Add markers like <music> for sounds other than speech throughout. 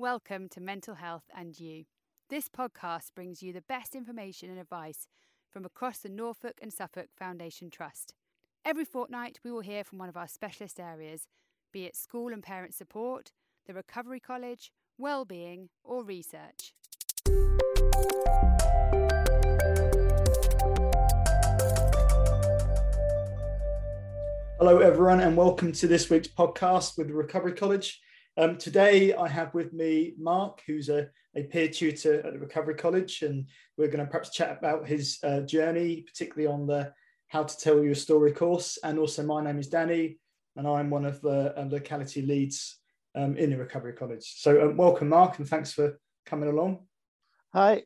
Welcome to Mental Health and You. This podcast brings you the best information and advice from across the Norfolk and Suffolk Foundation Trust. Every fortnight, we will hear from one of our specialist areas, be it school and parent support, the Recovery College, well-being, or research. Hello, everyone, and welcome to this week's podcast with the Recovery College. Um, today, I have with me Mark, who's a, a, peer tutor at the Recovery College, and we're going to perhaps chat about his uh, journey, particularly on the How to Tell Your Story course. And also, my name is Danny, and I'm one of the uh, locality leads um, in the Recovery College. So, um, welcome, Mark, and thanks for coming along. Hi,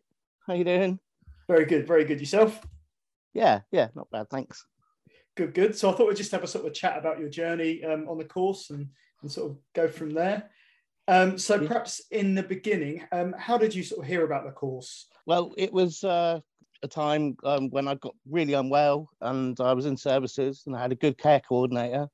how you doing? Very good, very good. Yourself? Yeah, yeah, not bad, thanks. Good, good. So I thought we'd just have a sort of chat about your journey um, on the course and, and sort of go from there. Um, so perhaps in the beginning, um, how did you sort of hear about the course? Well, it was uh, a time um, when I got really unwell and I was in services and I had a good care coordinator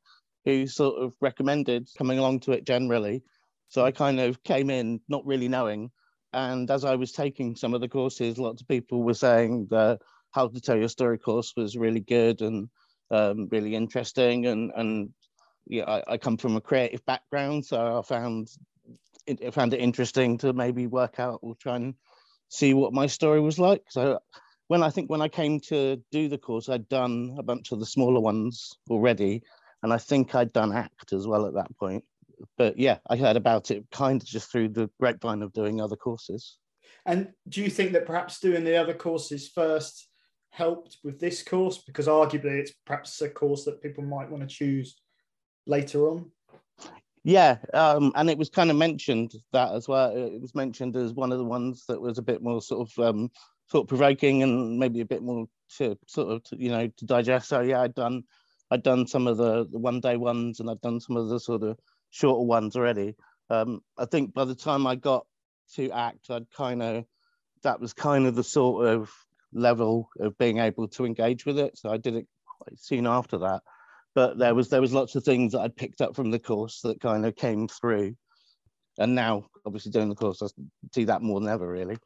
who sort of recommended coming along to it generally. So I kind of came in not really knowing. And as I was taking some of the courses, lots of people were saying the How to Tell Your Story course was really good and um, really interesting. And and yeah, I, I, come from a creative background, so I found it, I found it interesting to maybe work out or try and see what my story was like. So when I think when I came to do the course, I'd done a bunch of the smaller ones already, and I think I'd done ACT as well at that point. But yeah, I heard about it kind of just through the grapevine of doing other courses. And do you think that perhaps doing the other courses first helped with this course? Because arguably it's perhaps a course that people might want to choose later on. Yeah, um, and it was kind of mentioned that as well. It was mentioned as one of the ones that was a bit more sort of um, thought provoking and maybe a bit more to sort of to, you know to digest. So yeah, I'd done I'd done some of the, the one day ones and I'd done some of the sort of shorter ones already. Um, I think by the time I got to act, I'd kind of that was kind of the sort of level of being able to engage with it. So I did it quite soon after that. But there was there was lots of things that I'd picked up from the course that kind of came through. And now, obviously, doing the course, I see that more than ever, really.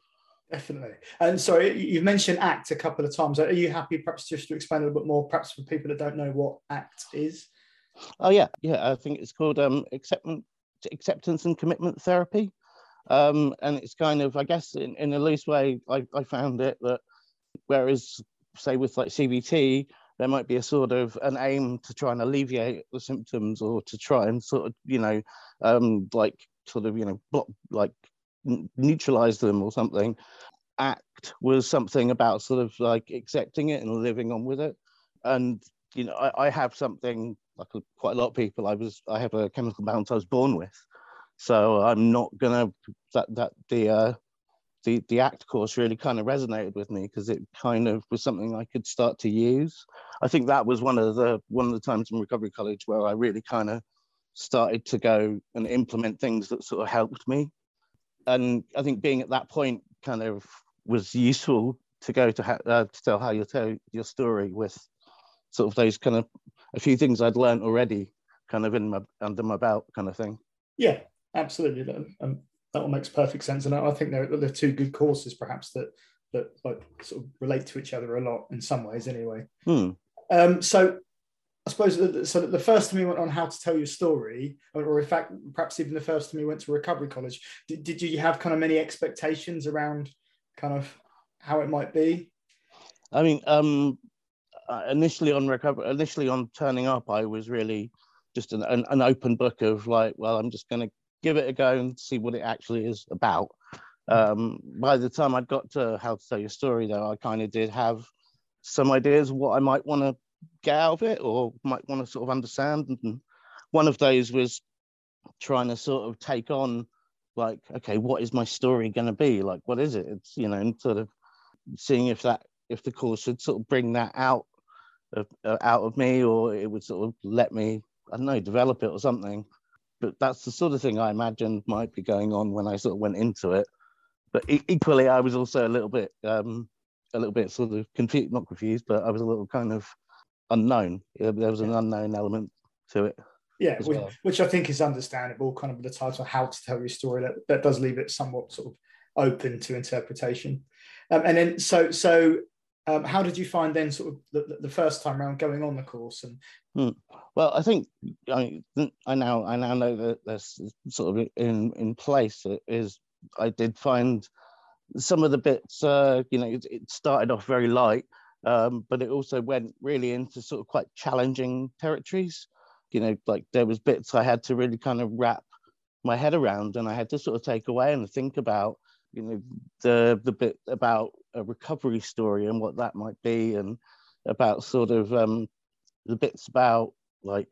Definitely. And sorry, you've mentioned ACT a couple of times. Are you happy, perhaps, just to explain a little bit more, perhaps for people that don't know what ACT is? Oh yeah, yeah. I think it's called um, acceptance, acceptance and commitment therapy. Um, and it's kind of, I guess, in, in a loose way, I, I found it that Whereas, say, with like CBT, there might be a sort of an aim to try and alleviate the symptoms or to try and sort of, you know, um, like sort of, you know, block, like neutralize them or something. ACT was something about sort of like accepting it and living on with it. And, you know, I, I have something like quite a lot of people, I was, I have a chemical balance I was born with. So I'm not gonna that that the uh, the the act course really kind of resonated with me because it kind of was something I could start to use. I think that was one of the one of the times in recovery college where I really kind of started to go and implement things that sort of helped me. And I think being at that point kind of was useful to go to, ha- uh, to tell how you tell your story with sort of those kind of a few things I'd learned already, kind of in my under my belt, kind of thing. Yeah, absolutely. Um, that all makes perfect sense. And I think they're, they're two good courses, perhaps that that like sort of relate to each other a lot in some ways, anyway. Hmm. Um, so I suppose so. The first time you went on how to tell your story, or in fact, perhaps even the first time you went to recovery college, did, did you have kind of many expectations around kind of how it might be? I mean, um, uh, initially on recovery, initially on turning up, I was really just an, an, an open book of like, well, I'm just going to give it a go and see what it actually is about. Um, by the time I'd got to how to tell your story, though, I kind of did have some ideas what I might want to get out of it or might want to sort of understand. And one of those was trying to sort of take on, like, okay, what is my story going to be? Like, what is it? It's, you know, and sort of seeing if that, if the course should sort of bring that out of, uh, out of me or it would sort of let me, I don't know, develop it or something but that's the sort of thing I imagined might be going on when I sort of went into it. But equally, I was also a little bit, um, a little bit sort of confused, not confused, but I was a little kind of unknown. There was an unknown element to it Yeah, which, well. which, I think is understandable, kind of the title, how to tell your story. That, that does leave it somewhat sort of open to interpretation. Um, and then, so so, um, how did you find then, sort of the, the first time around going on the course? And hmm. well, I think I, I now I now know that there's sort of in in place is I did find some of the bits. Uh, you know, it, it started off very light, um, but it also went really into sort of quite challenging territories you know, like there was bits I had to really kind of wrap my head around and I had to sort of take away and think about, you know, the the bit about a recovery story and what that might be and about sort of um, the bits about like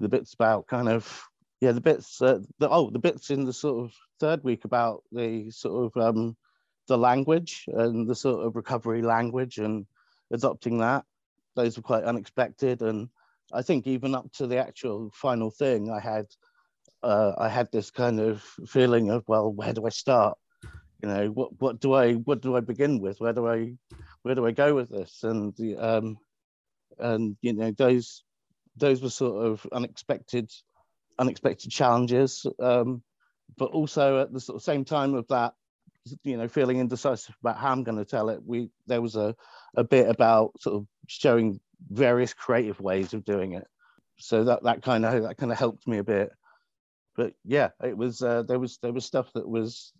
the bits about kind of yeah the bits uh, the oh the bits in the sort of third week about the sort of um, the language and the sort of recovery language and adopting that those were quite unexpected and I think even up to the actual final thing, I had uh, I had this kind of feeling of well, where do I start? You know, what what do I what do I begin with? Where do I where do I go with this? And um, and you know those those were sort of unexpected unexpected challenges, um, but also at the sort of same time of that, you know, feeling indecisive about how I'm going to tell it. We there was a a bit about sort of showing various creative ways of doing it. So that that kind of that kind of helped me a bit. But yeah, it was uh, there was there was stuff that was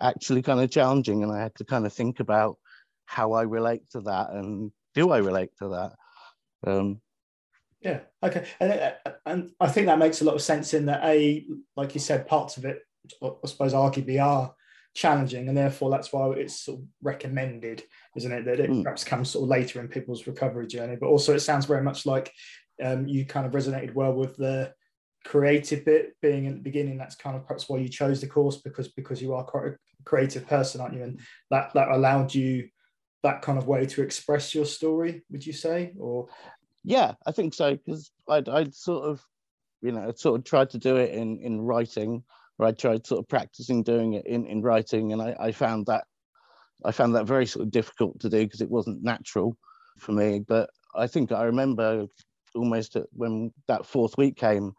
actually kind of challenging, and I had to kind of think about how I relate to that and do I relate to that. Um, yeah. Okay. And uh, and I think that makes a lot of sense in that a like you said, parts of it I suppose arguably are challenging, and therefore that's why it's sort of recommended, isn't it? That it mm. perhaps comes sort of later in people's recovery journey. But also, it sounds very much like um, you kind of resonated well with the creative bit being in the beginning. That's kind of perhaps why you chose the course because because you are quite a creative person, aren't you? And that that allowed you that kind of way to express your story. Would you say, or yeah, I think so because I'd, I'd sort of you know sort of tried to do it in in writing or I tried sort of practicing doing it in, in writing, and I, I found that I found that very sort of difficult to do because it wasn't natural for me. But I think I remember almost when that fourth week came,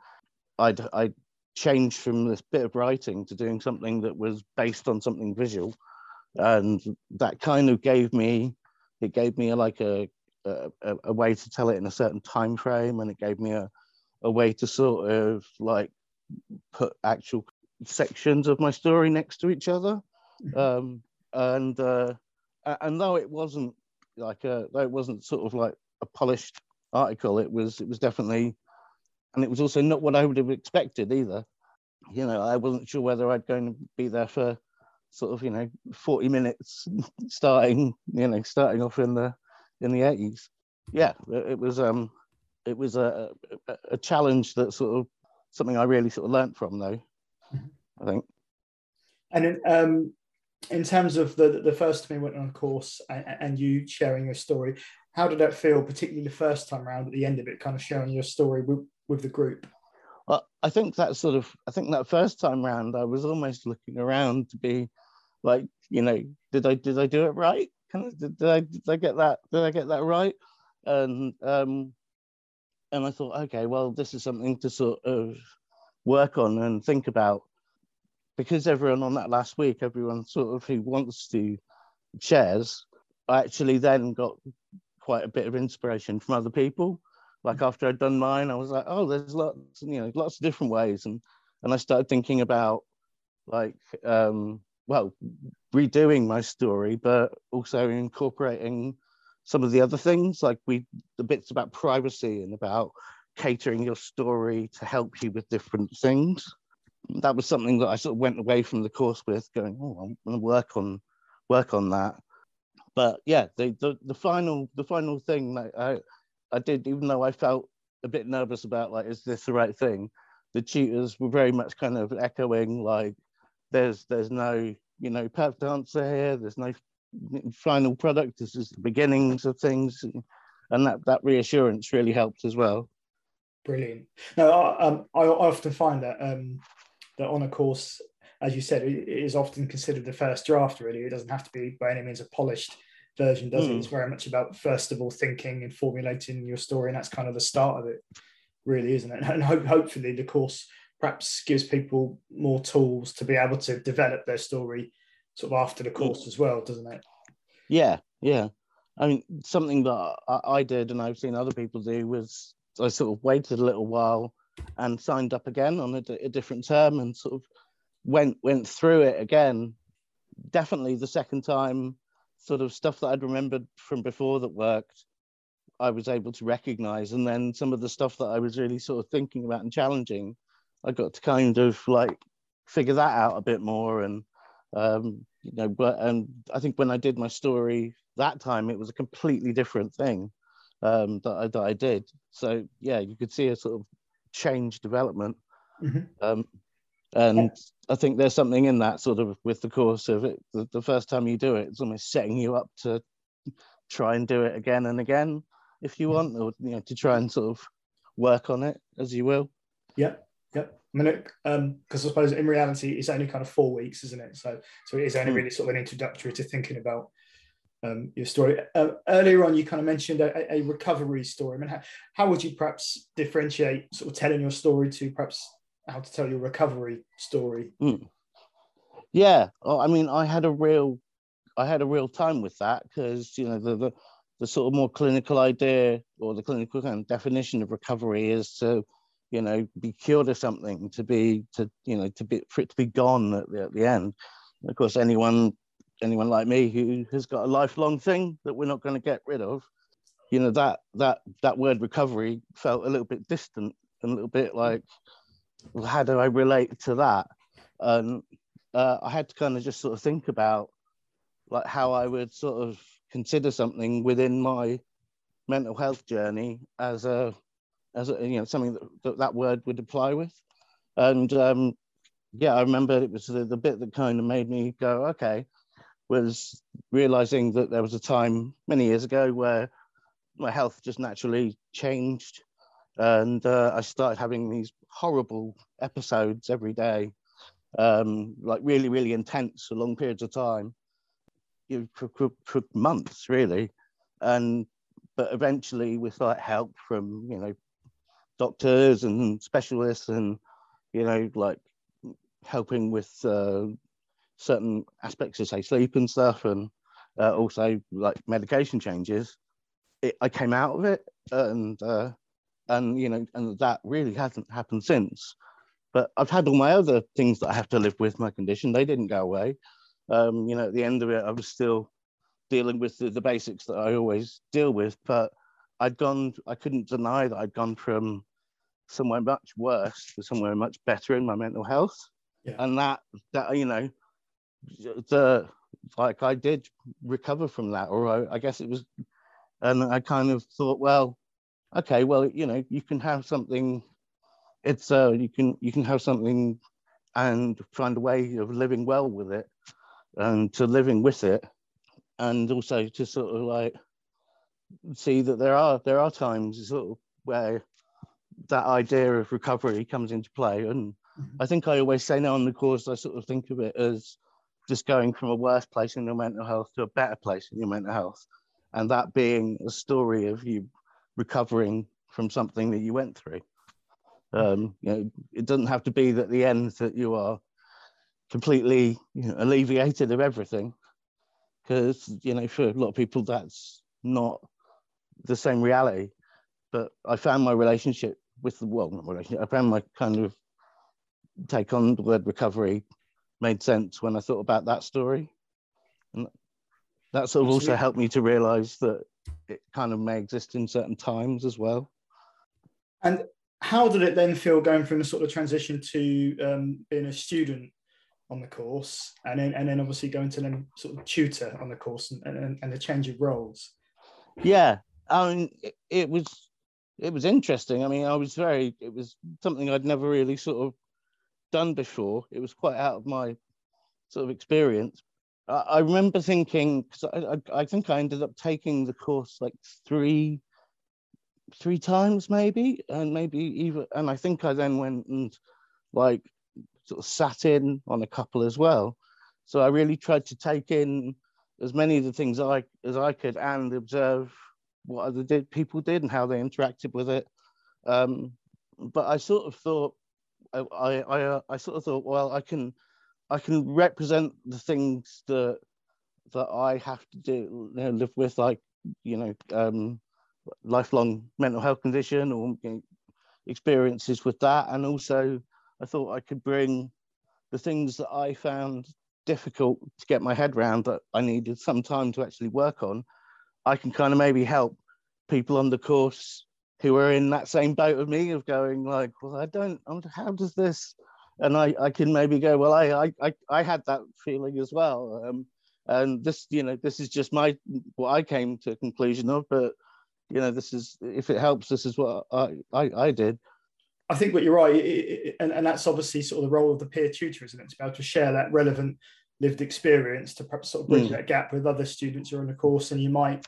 I'd I changed from this bit of writing to doing something that was based on something visual, and that kind of gave me it gave me a, like a, a, a way to tell it in a certain time frame, and it gave me a a way to sort of like put actual sections of my story next to each other. Mm-hmm. Um, and uh, and though it wasn't like a, though it wasn't sort of like a polished article, it was it was definitely, and it was also not what I would have expected either. You know, I wasn't sure whether I'd going to be there for sort of you know 40 minutes <laughs> starting you know starting off in the in the 80s yeah it was um it was a, a, challenge that sort of something i really sort of learnt from though I think. And in, um, in terms of the the first time you went on a course and, and, you sharing your story, how did that feel, particularly the first time around at the end of it, kind of sharing your story with, the group? Well, I think that sort of, I think that first time round, I was almost looking around to be like, you know, did I did I do it right? Did, did I did I get that did I get that right? And um, and I thought, okay, well, this is something to sort of work on and think about because everyone on that last week, everyone sort of who wants to shares, I actually then got quite a bit of inspiration from other people. Like after I'd done mine, I was like, oh, there's lots, you know, lots of different ways. And and I started thinking about like um, well, redoing my story, but also incorporating some of the other things, like we the bits about privacy and about catering your story to help you with different things that was something that I sort of went away from the course with, going, oh, I'm going to work on work on that. But yeah, the the, the final the final thing that I I did, even though I felt a bit nervous about like, is this the right thing? The tutors were very much kind of echoing like, there's there's no you know perfect answer here. There's no final product. This is the beginnings of things, and that that reassurance really helped as well. Brilliant. No, I, um, I often find that um, that on a course, as you said, it is often considered the first draft. Really, it doesn't have to be by any means a polished version, does mm. it? Hmm. It's very much about first of all thinking and formulating your story, and that's kind of the start of it. really, isn't it? <laughs> And hope, hopefully the course perhaps gives people more tools to be able to develop their story sort of after the course as well, doesn't it? Yeah, yeah. I mean, something that I, I did and I've seen other people do was I sort of waited a little while and signed up again on a, a different term and sort of went went through it again. Definitely the second time, sort of stuff that I'd remembered from before that worked, I was able to recognize, and then some of the stuff that I was really sort of thinking about and challenging, I got to kind of like figure that out a bit more. And um, you know but and i think when i did my story that time it was a completely different thing um, that, I, that I did. So yeah you could see a sort of change development. Mm-hmm. um, and i think there's something in that sort of with the course of it the, the first time you do it it's almost setting you up to try and do it again and again if you want or you know to try and sort of work on it as you will Yep, Yep. I mean, because um, I suppose in reality it's only kind of four weeks, isn't it? So, so it is only hmm. really sort of an introductory to thinking about um, your story. Uh, earlier on, you kind of mentioned a, a, recovery story. I mean, how, how would you perhaps differentiate sort of telling your story to perhaps how to tell your recovery story? Mm. Yeah, I mean, I had a real, I had a real time with that because you know the, the the sort of more clinical idea or the clinical kind of definition of recovery is to you know, be cured of something, to be, to, you know, to be, for it to be gone at the, at the end. of course, anyone, anyone like me who has got a lifelong thing that we're not going to get rid of, you know, that, that, that word recovery felt a little bit distant and a little bit like, how do I relate to that? And uh, I had to kind of just sort of think about like how I would sort of consider something within my mental health journey as a as a, you know something that, that, word would apply with and um, yeah i remember it was the, the bit that kind of made me go okay was realizing that there was a time many years ago where my health just naturally changed and uh, i started having these horrible episodes every day um, like really really intense for long periods of time. You know, for, for, months really. And but eventually with like help from you know doctors and specialists and you know like helping with uh, certain aspects of say sleep and stuff and uh, also like medication changes it, i came out of it and uh, and you know and that really hasn't happened since but i've had all my other things that i have to live with my condition they didn't go away um, you know at the end of it i was still dealing with the, the basics that i always deal with but i'd gone i couldn't deny that i'd gone from somewhere much worse to somewhere much better in my mental health. Yeah. And that that you know, the like I did recover from that, or I, I guess it was, and I kind of thought, well, okay, well, you know, you can have something. It's uh, you can you can have something, and find a way of living well with it, and to living with it, and also to sort of like see that there are there are times sort of where that idea of recovery comes into play. And mm-hmm. I think I always say now on the course, I sort of think of it as just going from a worse place in your mental health to a better place in your mental health. And that being a story of you recovering from something that you went through. Um, you know, it doesn't have to be that the end that you are completely you know, alleviated of everything, because you know for a lot of people that's not the same reality. But I found my relationship with the well, not relationship. I found my kind of take on the word recovery made sense when I thought about that story, and that sort of also helped me to realise that it kind of may exist in certain times as well. And how did it then feel going from the sort of transition to um, being a student on the course, and then and then obviously going to then sort of tutor on the course, and and, and the change of roles? Yeah, I mean, it, it was it was interesting. I mean, I was very, it was something I'd never really sort of done before. It was quite out of my sort of experience. I, remember thinking, because I, I, I, think I ended up taking the course like three, three times maybe, and maybe even, and I think I then went and like sort of sat in on a couple as well. So I really tried to take in as many of the things I as I could and observe what other did, people did and how they interacted with it. Um, but I sort of thought, I, I, I, I sort of thought, well, I can, I can represent the things that that I have to do, you know, live with, like, you know, um, lifelong mental health condition or you know, experiences with that, and also I thought I could bring the things that I found difficult to get my head around that I needed some time to actually work on. I can kind of maybe help people on the course who are in that same boat with me of going like, well, I don't, how does this, and I, I can maybe go, well, I, I, I had that feeling as well. Um, and this, you know, this is just my, what I came to a conclusion of, but, you know, this is, if it helps, this is what I, I, I did. I think what you're right, it, it, and, and that's obviously sort of the role of the peer tutor, isn't it? To be able to share that relevant lived experience to perhaps sort of bridge mm. that gap with other students who are in the course, and you might,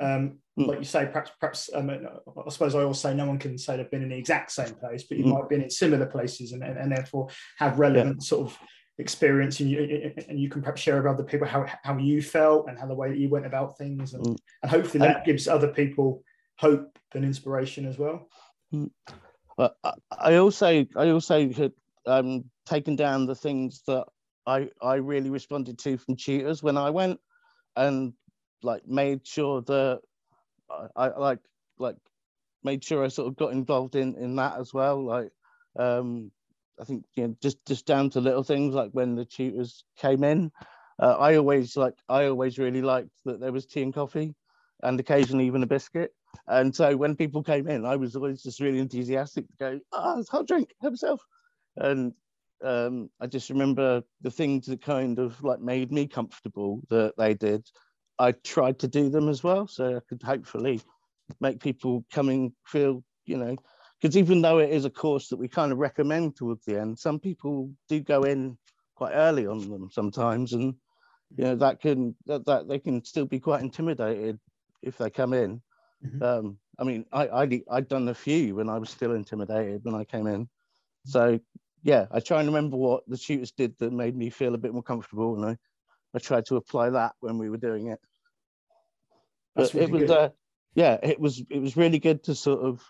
um, mm. like you say, perhaps, perhaps um, I suppose I always say no one can say they've been in the exact same place, but you mm. might have been in similar places, and, and, and therefore have relevant yeah. sort of experience, and you and you can perhaps share with other people how how you felt and how the way that you went about things, and, mm. and hopefully that gives other people hope and inspiration as well. Mm. I also I also had um, taken down the things that I I really responded to from tutors when I went, and like made sure that I, I like like made sure I sort of got involved in in that as well. Like um, I think you know just just down to little things like when the tutors came in. Uh, I always like I always really liked that there was tea and coffee, and occasionally even a biscuit. And so when people came in, I was always just really enthusiastic to go, ah, oh, hot drink, help yourself. And um, I just remember the things that kind of like made me comfortable that they did. I tried to do them as well, so I could hopefully make people coming feel, you know, because even though it is a course that we kind of recommend towards the end, some people do go in quite early on them sometimes, and you know that can that, that they can still be quite intimidated if they come in. Mm-hmm. Um, I mean, I, I I'd done a few when I was still intimidated when I came in. So yeah, I try and remember what the tutors did that made me feel a bit more comfortable, and I, I tried to apply that when we were doing it. Really it was uh, yeah, it was it was really good to sort of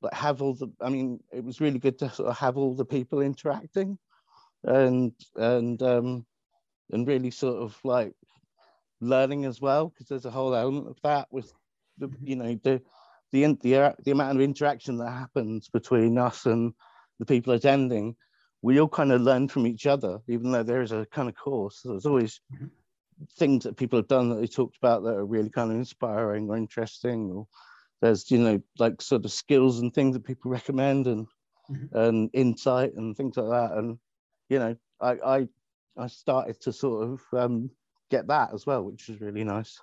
like have all the I mean, it was really good to sort of have all the people interacting and and um and really sort of like learning as well because there's a whole element of that with the you know the the the, the amount of interaction that happens between us and the people attending. We all kind of learn from each other even though there is a kind of course. There's always mm-hmm. Things that people have done that they talked about that are really kind of inspiring or interesting or there's you know like sort of skills and things that people recommend and mm-hmm. and insight and things like that and you know i i i started to sort of um get that as well, which is really nice.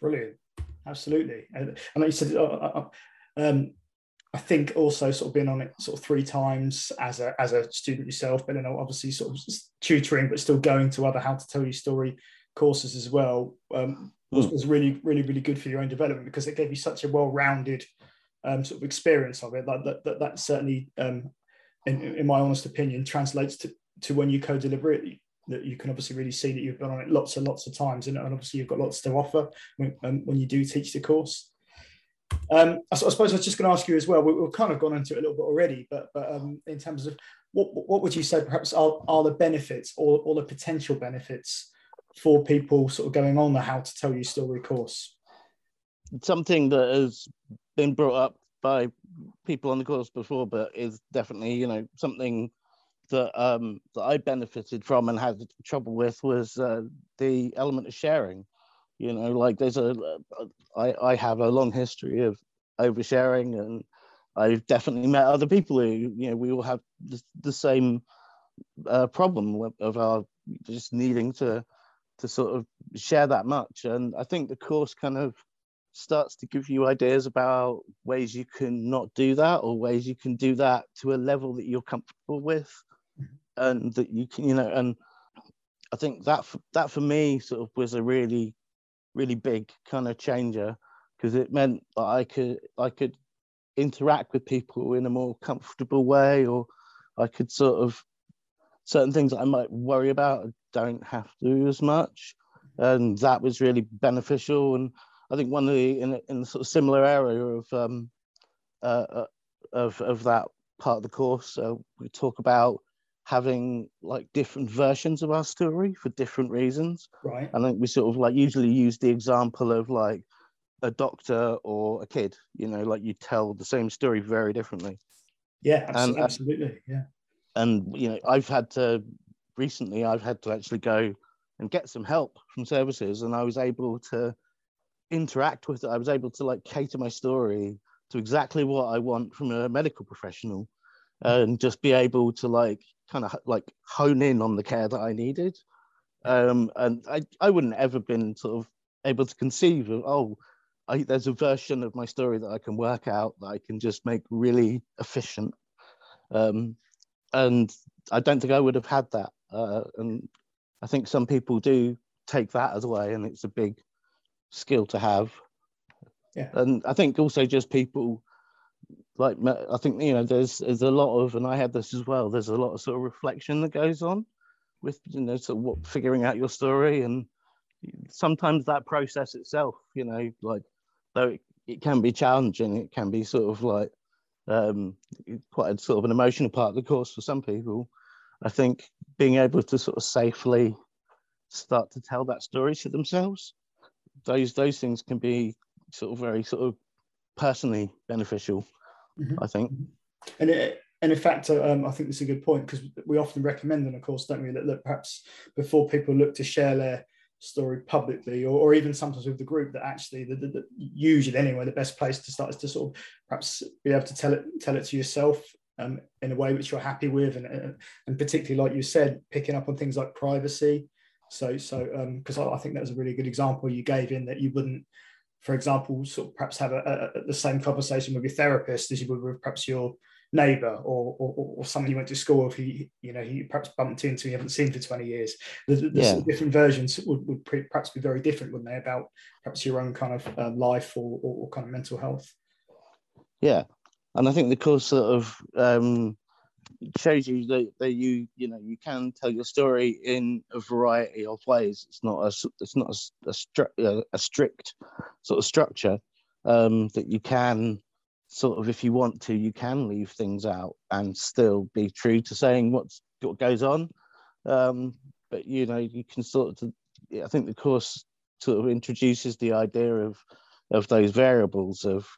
Brilliant, absolutely. And, like you said, uh, uh, uh, um, I think also sort of being on it sort of three times as a as a student yourself, but then obviously sort of tutoring, but still going to other how to tell your story courses as well um, was, hmm. was really really really good for your own development because it gave you such a well-rounded um, sort of experience of it. Like that that, that certainly, um, in, in my honest opinion, translates to to when you co-deliberate that you can obviously really see that you've been on it lots and lots of times, and, and obviously you've got lots to offer when, um, when you do teach the course. Um, I, I, suppose I was just going to ask you as well. We, have kind of gone into it a little bit already, but but um, in terms of what what would you say perhaps are, are the benefits or, or the potential benefits for people sort of going on the How to Tell Your Story course? Something that has been brought up by people on the course before, but is definitely you know something that um, that I benefited from and had trouble with was uh, the element of sharing. You know, like there's a I, I have a long history of oversharing, and I've definitely met other people who you know we all have the, the same uh, problem of our just needing to to sort of share that much. And I think the course kind of starts to give you ideas about ways you can not do that or ways you can do that to a level that you're comfortable with and that you can, you know, and I think that that for me sort of was a really, really big kind of changer because it meant that I could I could interact with people in a more comfortable way, or I could sort of certain things I might worry about don't have to as much, and that was really beneficial. And I think one of the in, in the sort of similar area of um, uh, uh of of that part of the course. Uh, we talk about having like different versions of our story for different reasons. Right. I think we sort of like usually use the example of like a doctor or a kid. You know, like you tell the same story very differently. Yeah, absolutely. And, uh, absolutely. Yeah. And you know, I've had to recently. I've had to actually go and get some help from services, and I was able to interact with it. I was able to like cater my story to exactly what I want from a medical professional, and just be able to like kind of like hone in on the care that I needed. Um, and I, I wouldn't ever been sort of able to conceive of, oh, I, there's a version of my story that I can work out that I can just make really efficient. Um, and I don't think I would have had that. Uh, and I think some people do take that as a way, and it's a big skill to have. Yeah. And I think also just people like I think you know there's there's a lot of and I had this as well. There's a lot of sort of reflection that goes on with you know sort of what, figuring out your story and sometimes that process itself, you know, like though it, it can be challenging, it can be sort of like um, quite a sort of an emotional part of the course for some people. I think being able to sort of safely start to tell that story to themselves, those those things can be sort of very sort of personally beneficial mm-hmm. I think. And it, and in fact, um, I think it's a good point because we often recommend, and of course, don't we, that, that perhaps before people look to share their story publicly, or, or even sometimes with the group, that actually, the, the, the, usually anyway, the best place to start is to sort of perhaps be able to tell it tell it to yourself um, in a way which you're happy with, and and particularly like you said, picking up on things like privacy. So so because um, I, I think that was a really good example you gave in that you wouldn't for example, sort of perhaps have a, a, the same conversation with your therapist as you would with perhaps your neighbor or, or, or someone you went to school with who you know you perhaps bumped into you haven't seen for 20 years. The, the yeah. different versions would, would perhaps be very different wouldn't they about perhaps your own kind of uh, life or, or, or, kind of mental health? Yeah. And i think the course sort of um, shows you that, that you you know you can tell your story in a variety of ways. It's not a it's not a, a, a strict sort of structure um, that you can sort of if you want to you can leave things out and still be true to saying what's what goes on. Um, but you know you can sort of I think the course sort of introduces the idea of of those variables of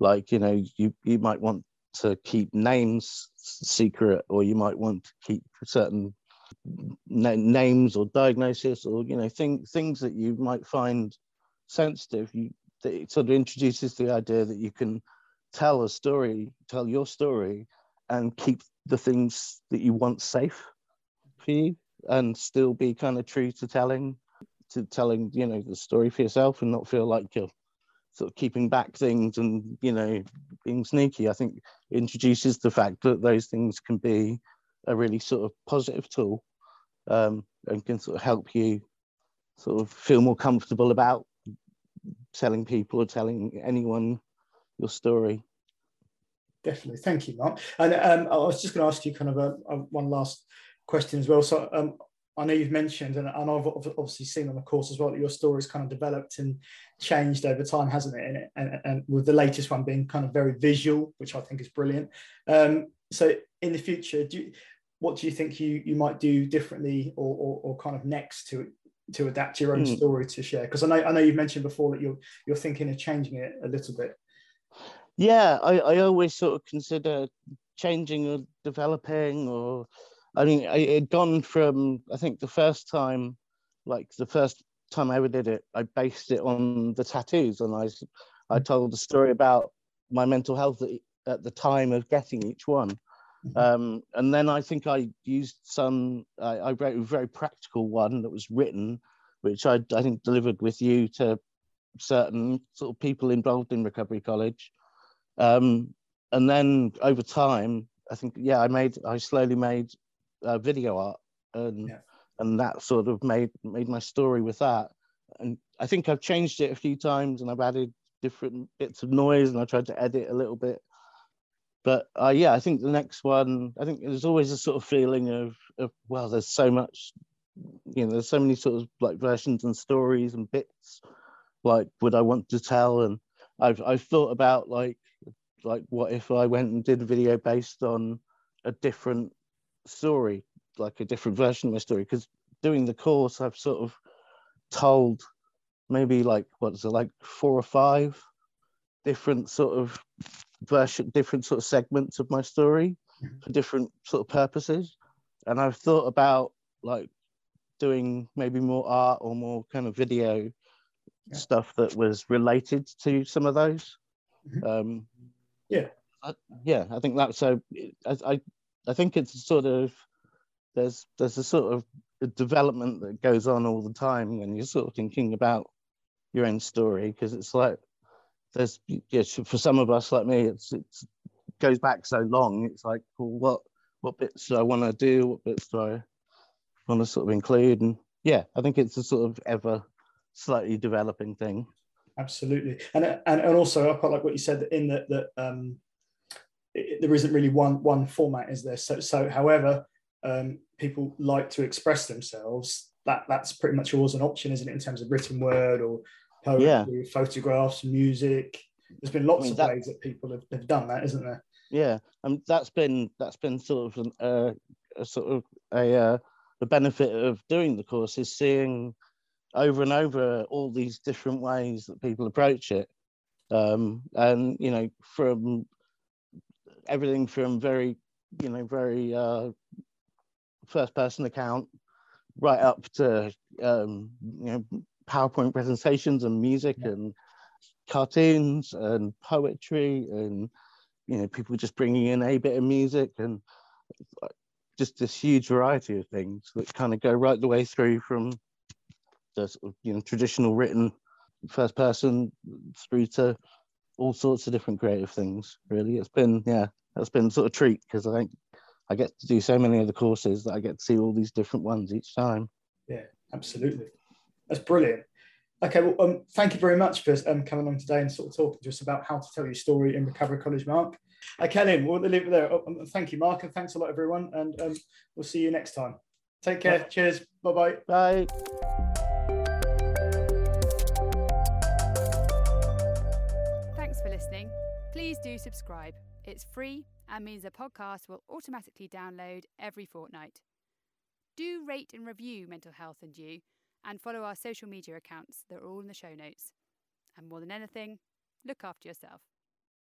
like you know you you might want to keep names secret, or you might want to keep certain na- names or diagnosis, or you know, thing, things that you might find sensitive. You, it sort of introduces the idea that you can tell a story, tell your story, and keep the things that you want safe for you, and still be kind of true to telling, to telling, you know, the story for yourself, and not feel like you're sort of keeping back things and you know being sneaky i think introduces the fact that those things can be a really sort of positive tool um, and can sort of help you sort of feel more comfortable about telling people or telling anyone your story. Definitely. Thank you mark. And um, i was just going to ask you kind of a, a, one last question as well. So um, I know you've mentioned, and, and I've obviously seen on the course as well, that your story's kind of developed and changed over time, hasn't it? And, and, and with the latest one being kind of very visual, which I think is brilliant. Um, so, in the future, do you, what do you think you you might do differently, or, or, or kind of next to to adapt your own mm. story to share? Because I know I know you've mentioned before that you're you're thinking of changing it a little bit. Yeah, I, I always sort of consider changing or developing or I mean, it had gone from, I think the first time, like the first time I ever did it, I based it on the tattoos and I, I mm. told a story about my mental health at the time of getting each one. Mm-hmm. Um, and then I think I used some, I, I, wrote a very practical one that was written, which I, I think delivered with you to certain sort of people involved in Recovery College. Um, and then over time, I think, yeah, I made, I slowly made uh, video art, and yeah. and that sort of made made my story with that. And I think I've changed it a few times, and I've added different bits of noise, and I tried to edit a little bit. But uh, yeah, I think the next one, I think there's always a sort of feeling of, of well, there's so much, you know, there's so many sort of like versions and stories and bits. Like, would I want to tell? And I've I've thought about like like what if I went and did a video based on a different story, like a different version of my story? Because doing the course, I've sort of told maybe like what's it like four or five different sort of version, different sort of segments of my story Mm-hmm. for different sort of purposes. And I've thought about like doing maybe more art or more kind of video Yeah. stuff that was related to some of those. Mhm. Um, Yeah. I, yeah, I think that's so. I, I I think it's sort of there's there's a sort of a development that goes on all the time when you're sort of thinking about your own story because it's like there's yeah, for some of us like me it's it goes back so long it's like well, what what bits do I want to do? What bits do I want to sort of include? And yeah I think it's a sort of ever slightly developing thing. Absolutely. And and, and also i quite like what you said in that that um it, there isn't really one one format is there? So so however um people like to express themselves that that's pretty much always an option isn't it in terms of written word or poetry Yeah. photographs music? There's been lots I mean, of that- ways that people have, have done that isn't there? Yeah and that's been that's been sort of an, uh, a sort of a uh, the benefit of doing the course is seeing over and over all these different ways that people approach it. Um, and you know from everything from very you know very uh, first person account right up to um, you know powerpoint presentations and music Yeah. and cartoons and poetry and you know people just bringing in a bit of music and uh, just this huge variety of things that kind of go right the way through from the sort of, you know traditional written first person through to all sorts of different creative things really. It's been yeah that's been sort of treat because i think i get to do so many of the courses that i get to see all these different ones each time. Yeah, absolutely. That's brilliant. Okay well um, thank you very much for um, coming on today and sort of talking to us about how to tell your story in recovery college mark. Okay then we'll leave it there. Oh, um, thank you mark and thanks a lot everyone and um, we'll see you next time. Take care. Yeah. cheers. Bye bye Please do subscribe. It's free and means the podcast will automatically download every fortnight. Do rate and review Mental Health and You and follow our social media accounts. They're all in the show notes. And more than anything, look after yourself.